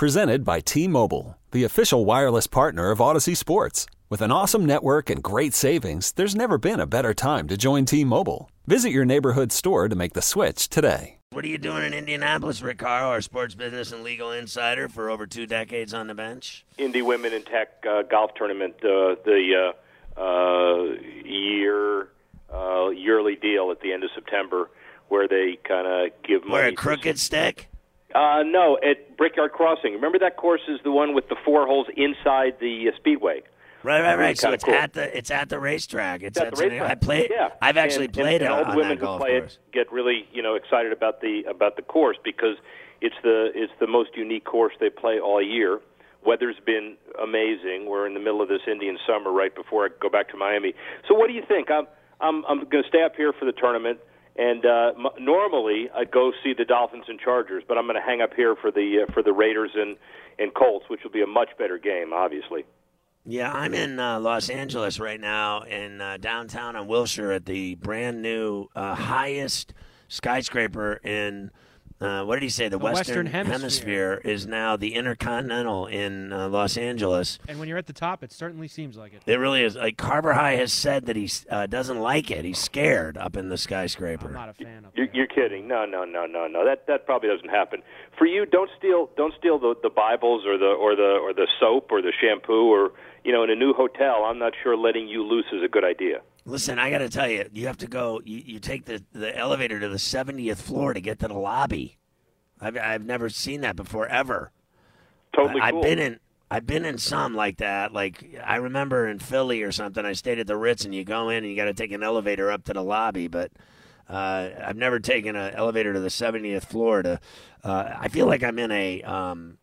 Presented by T Mobile, the official wireless partner of Odyssey Sports. With an awesome network and great savings, there's never been a better time to join T Mobile. Visit your neighborhood store to make the switch today. What are you doing in Indianapolis, Ricardo, our sports business and legal insider for over two decades on the bench? Indy Women in Tech uh, golf tournament, uh, the uh, uh, year uh, yearly deal at the end of September, where they kind of give money. Where a crooked stick? Uh, no, at Brickyard Crossing. Remember that course is the one with the four holes inside the uh, speedway. Right, right, right. So it's cool. at the it's at the racetrack. It's, At at the racetrack. I play. Yeah, I've actually and, played and, it and all the women who play course. it get really, you know, excited about the about the course because it's the it's the most unique course they play all year. Weather's been amazing. We're in the middle of this Indian summer, right before I go back to Miami. So, what do you think? I'm I'm I'm going to stay up here for the tournament, and uh, m- normally I'd go see the Dolphins and Chargers, but I'm going to hang up here for the uh, for the Raiders and and Colts, which will be a much better game, obviously. Yeah, I'm in uh, Los Angeles right now, in uh, downtown on Wilshire, at the brand new uh, highest skyscraper in. Uh, what did he say? The, The Western Hemisphere. is now the Intercontinental in uh, Los Angeles. And when you're at the top, it certainly seems like it. It really is. Like Carver High has said that he uh, doesn't like it. He's scared up in the skyscraper. I'm not a fan of You're, you're kidding? No, no, no, no, no. That that probably doesn't happen. For you, don't steal don't steal the the Bibles or the or the or the soap or the shampoo or you know in a new hotel. I'm not sure letting you loose is a good idea. Listen, I got to tell you, you have to go. You, you take the, the elevator to the 70th floor to get to the lobby. I've I've never seen that before ever. Totally I, cool. I've been in I've been in some like that. Like I remember in Philly or something, I stayed at the Ritz, and you go in and you got to take an elevator up to the lobby. But uh, I've never taken an elevator to the 70th floor. To uh, I feel like I'm in a um,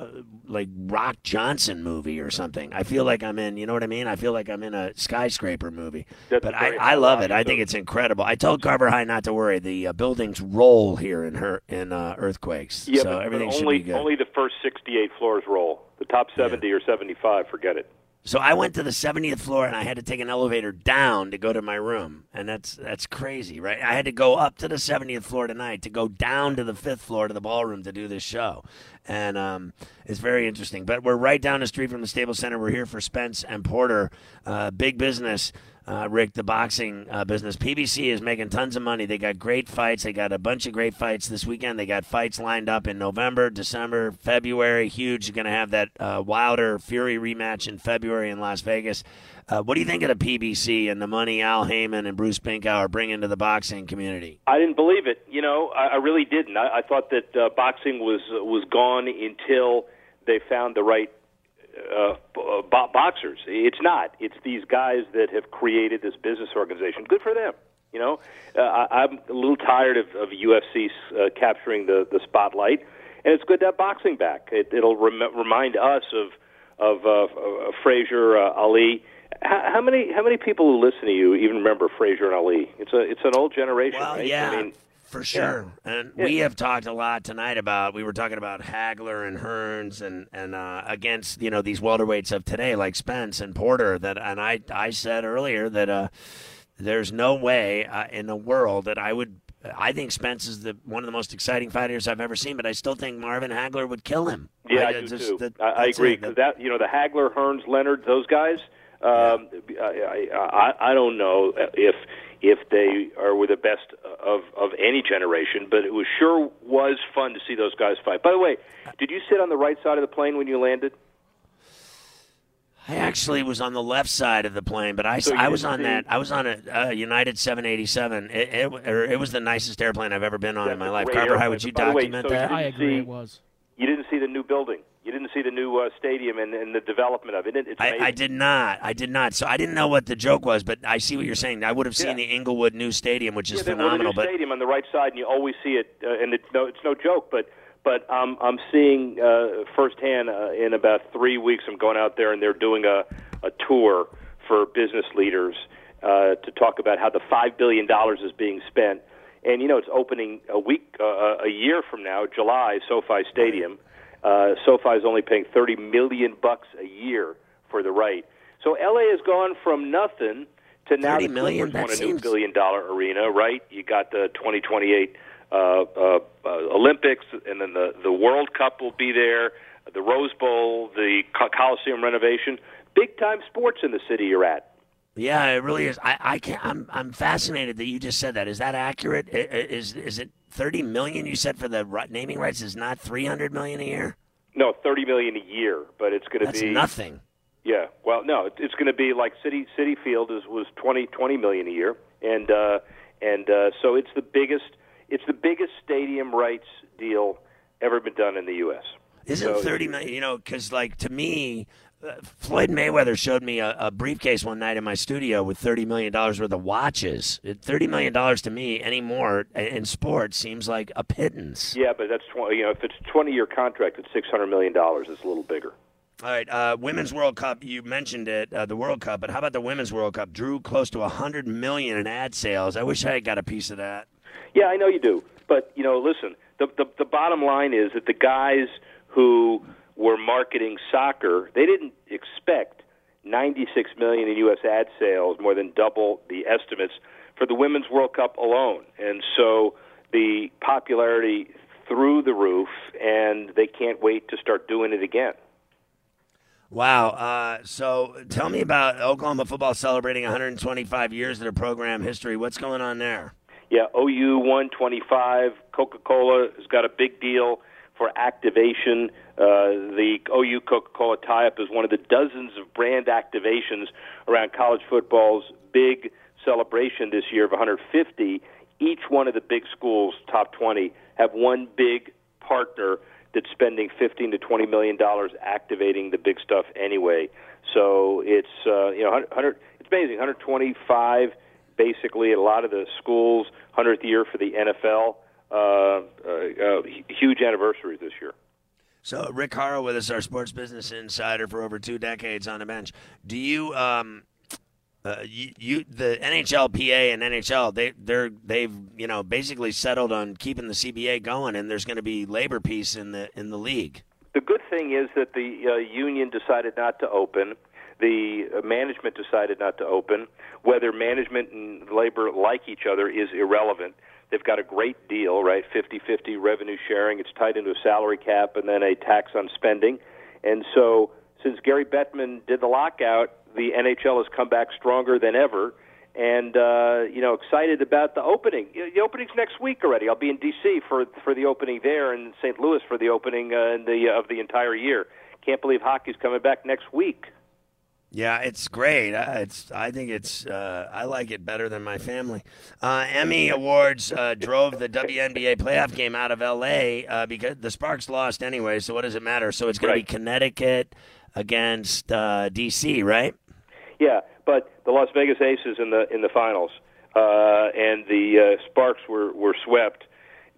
uh, like Rock Johnson movie or something. I feel like I'm in. You know what I mean? I feel like I'm in a skyscraper movie. That's but I, I love it. I think it's incredible. I told Carver High not to worry. The uh, buildings roll here in her in uh, earthquakes, yeah, so but, everything but should be good. only the first 68 floors roll. The top 70 or 75, forget it. So I went to the 70th floor and I had to take an elevator down to go to my room. And that's that's crazy, right? I had to go up to the 70th floor tonight to go down to the 5th floor to the ballroom to do this show. And um, it's very interesting. But we're right down the street from the Staples Center. We're here for Spence and Porter. Uh, big business. Uh, Rick, the boxing uh, business. PBC is making tons of money. They got great fights. They got a bunch of great fights this weekend. They got fights lined up in November, December, February. Huge. You're going to have that uh, Wilder Fury rematch in February in Las Vegas. Uh, what do you think of the PBC and the money Al Haymon and Bruce Binkow are bringing to the boxing community? I didn't believe it. You know, I, I really didn't. I, I thought that uh, boxing was was gone until they found the right uh, bo- bo- boxers. It's not. It's these guys that have created this business organization. Good for them. You know, uh, I, I'm a little tired of, of UFC uh, capturing the the spotlight, and it's good to have boxing back. It, it'll rem- remind us of of uh, uh, Frazier, uh, Ali. How, how many how many people who listen to you even remember Frazier and Ali? It's a it's an old generation, Well, right? yeah, I mean, for sure. And Yeah. we have talked a lot tonight about. We were talking about Hagler and Hearns and and uh, against you know these welterweights of today like Spence and Porter. That and I I said earlier that uh, there's no way uh, in the world that I would. I think Spence is the one of the most exciting fighters I've ever seen, but I still think Marvin Hagler would kill him. Yeah, I, I do just- too. that- I, I agree because that you know the Hagler, Hearns, Leonard, those guys. Um, I, I, I I don't know if if they are were the best of of any generation, but it was sure was fun to see those guys fight. By the way, did you sit on the right side of the plane when you landed? I actually was on the left side of the plane, but I, So I was on see- that. I was on a uh, United 787. It, it, or it was the nicest airplane I've ever been on in my life. Carver, how would you By the way, document so you that? I agree. see- It was. You didn't see the new building. You didn't see the new uh, stadium and, and the development of it. It's. I, I did not. I did not. So I didn't know what the joke was, but I see what you're saying. I would have seen Yeah. the Inglewood new stadium, which is yeah, well, the phenomenal. new stadium on the right side, and you always see it, uh, and it, no, it's no joke. But but um, I'm seeing uh, firsthand uh, in about three weeks. I'm going out there, and they're doing a a tour for business leaders uh, to talk about how the five billion dollars is being spent. And you know, it's opening a week, uh, a year from now, July, SoFi Stadium. Uh, SoFi is only paying 30 million bucks a year for the right. So LA has gone from nothing to now the million? Clippers want That a new seems- billion dollar arena, right? You got the 2028 uh, uh, uh, Olympics, and then the the World Cup will be there, the Rose Bowl, the Coliseum renovation. Big time sports in the city you're at. Yeah, it really is. I, I can't. I'm I'm fascinated that you just said that. Is that accurate? Is is it 30 million you said for the naming rights? Is not 300 million a year? No, 30 million a year, but it's going to be nothing. Yeah, well, no, it's going to be like Citi Citi Field is was 20 20 million a year, and uh, and uh, so it's the biggest it's the biggest stadium rights deal ever been done in the U.S. Isn't so, 30 million? You know, because like to me, Floyd Mayweather showed me a, a, briefcase one night in my studio with thirty million dollars worth of watches. Thirty million dollars to me anymore in sports seems like a pittance. Yeah, but that's twenty. You know, if it's a twenty-year contract, it's six hundred million dollars. It's a little bigger. All right, uh, Women's World Cup. You mentioned it, uh, the World Cup, but how about the Women's World Cup? Drew close to a hundred million in ad sales. I wish I had got a piece of that. Yeah, I know you do, but you know, listen. The the, the bottom line is that the guys who were marketing soccer, they didn't expect 96 million in U.S. ad sales, more than double the estimates for the Women's World Cup alone. And so the popularity through the roof, and they can't wait to start doing it again. Wow. Uh, so tell me about Oklahoma football celebrating 125 years of their program history. What's going on there? Yeah, OU 125. Coca Cola has got a big deal for activation. Uh, the OU Coca-Cola tie-up is one of the dozens of brand activations around college football's big celebration this year of 150. Each one of the big schools, top 20, have one big partner that's spending 15 to 20 million dollars activating the big stuff anyway. So it's uh, you know 100. It's amazing. 125 basically a lot of the schools. 100th year for the NFL uh, uh, uh huge anniversary this year. So Rick Horrow with us, our sports business insider for over two decades on the bench. Do you, um, uh, you, you, the NHLPA and NHL, they, they're, they've, you know, basically settled on keeping the CBA going, and there's going to be labor peace in the in the league. The good thing is that the uh, union decided not to open. The uh, management decided not to open. Whether management and labor like each other is irrelevant. They've got a great deal, right? 50-50 revenue sharing. It's tied into a salary cap and then a tax on spending. And so, since Gary Bettman did the lockout, the NHL has come back stronger than ever. And uh, you know, excited about the opening. The opening's next week already. I'll be in D.C. for for the opening there, and St. Louis for the opening uh, in the uh, of the entire year. Can't believe hockey's coming back next week. Yeah, it's great. Uh, it's I think it's uh, I like it better than my family. Uh, Emmy Awards uh, drove the WNBA playoff game out of L.A. Uh, because the Sparks lost anyway. So what does it matter? So it's going right. to be Connecticut against uh, D.C. Right? Yeah, but the Las Vegas Aces in the in the finals, and the Sparks were were swept.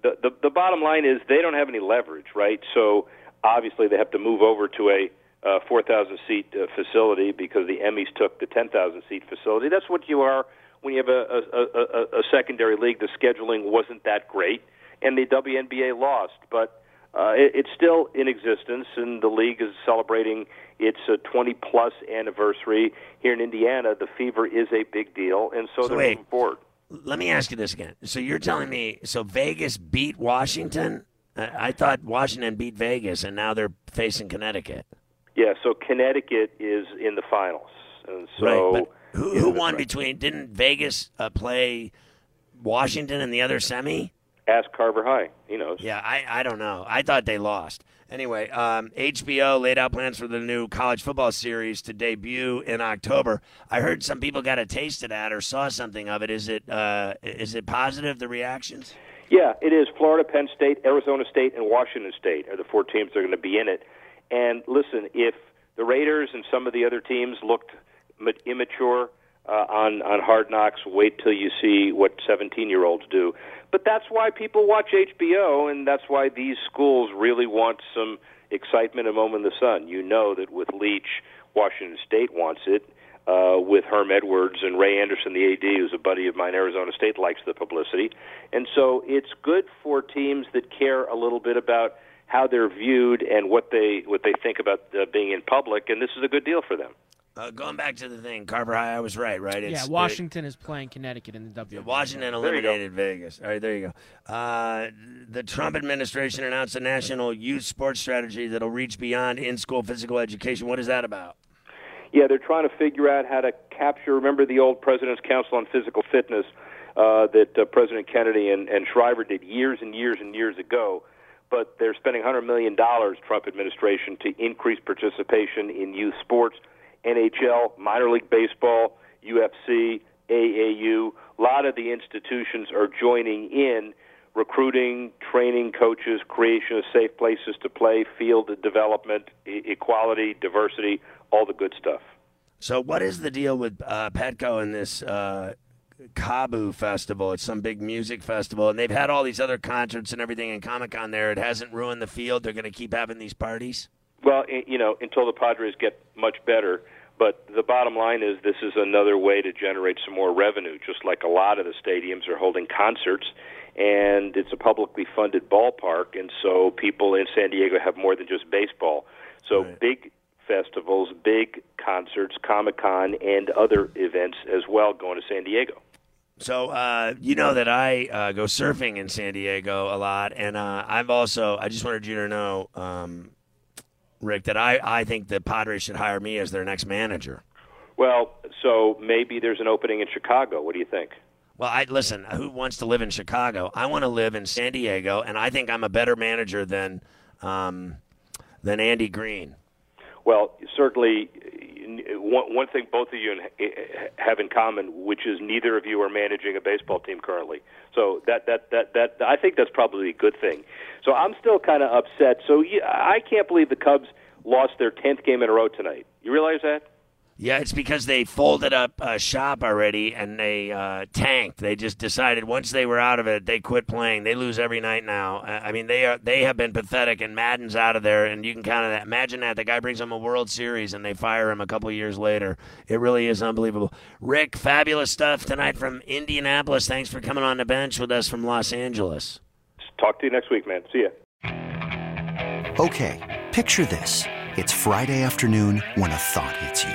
The, the the bottom line is they don't have any leverage, right? So obviously they have to move over to a uh, 4,000 seat uh, facility because the Emmys took the 10,000 seat facility. That's what you are when you have a, a, a, a secondary league. The scheduling wasn't that great, and the WNBA lost, but uh, it, it's still in existence, and the league is celebrating its uh, 20 plus anniversary here in Indiana. The fever is a big deal, and so, so they're wait, moving forward. Let me ask you this again. So you're telling me so Vegas beat Washington? I thought Washington beat Vegas, and now they're facing Connecticut. Yeah, so Connecticut is in the finals, and so right, but who, who won right. between? Didn't Vegas uh, play Washington in the other semi? Ask Carver High. He knows. Yeah, I, I don't know. I thought they lost. Anyway, um, HBO laid out plans for the new college football series to debut in October. I heard some people got a taste of that or saw something of it. Is it uh, is it positive? The reactions? Yeah, it is. Florida, Penn State, Arizona State, and Washington State are the four teams that are going to be in it. And listen, if the Raiders and some of the other teams looked immature uh, on on Hard Knocks, wait till you see what 17 year olds do. But that's why people watch HBO, and that's why these schools really want some excitement, a moment in the sun. You know that with Leach, Washington State wants it. Uh, with Herm Edwards and Ray Anderson, the AD, who's a buddy of mine, Arizona State likes the publicity, and so it's good for teams that care a little bit about how they're viewed and what they what they think about uh, being in public, and this is a good deal for them. Uh, going back to the thing, Carver High, I was right, right? It's, yeah, Washington is playing Connecticut in the W. Washington eliminated Vegas. All right, there you go. Uh, the Trump administration announced a national youth sports strategy that'll reach beyond in-school physical education. What is that about? Yeah, they're trying to figure out how to capture. Remember the old President's Council on Physical Fitness uh, that uh, President Kennedy and, and Shriver did years and years and years ago. But they're spending $100 million, Trump administration, to increase participation in youth sports. NHL, minor league baseball, UFC, AAU. A lot of the institutions are joining in recruiting, training coaches, creation of safe places to play, field development, e- equality, diversity, all the good stuff. So, what is the deal with uh, Petco and this uh, KAABOO Festival? It's some big music festival, and they've had all these other concerts and everything in Comic Con there. It hasn't ruined the field. They're going to keep having these parties. Well, eh, you know, until the Padres get much better. But the bottom line is this is another way to generate some more revenue, just like a lot of the stadiums are holding concerts, and it's a publicly funded ballpark, and so people in San Diego have more than just baseball. So right. big festivals, big concerts, Comic Con, and other events as well going to San Diego. So uh, you know that I uh, go surfing in San Diego a lot, and uh, I've also I just wanted you to know um, Rick, that I, I think the Padres should hire me as their next manager. Well, so maybe there's an opening in Chicago. What do you think? Well, I listen. Who wants to live in Chicago? I want to live in San Diego, and I think I'm a better manager than um, than Andy Green. Well, certainly, one, one thing both of you eh, eh, have in common, which is neither of you are managing a baseball team currently. So that that that that I think that's probably a good thing. So I'm still kind of upset. So I can't believe the Cubs lost their tenth game in a row tonight. You realize that? Yeah, it's because they folded up a shop already and they uh, tanked. They just decided once they were out of it, they quit playing. They lose every night now. I mean, they are they have been pathetic, and Maddon's out of there. And you can kind of imagine that the guy brings them a World Series and they fire him a couple years later. It really is unbelievable. Rick, fabulous stuff tonight from Indianapolis. Thanks for coming on the bench with us from Los Angeles. Talk to you next week, man. See ya. Okay, picture this: it's Friday afternoon when a thought hits you.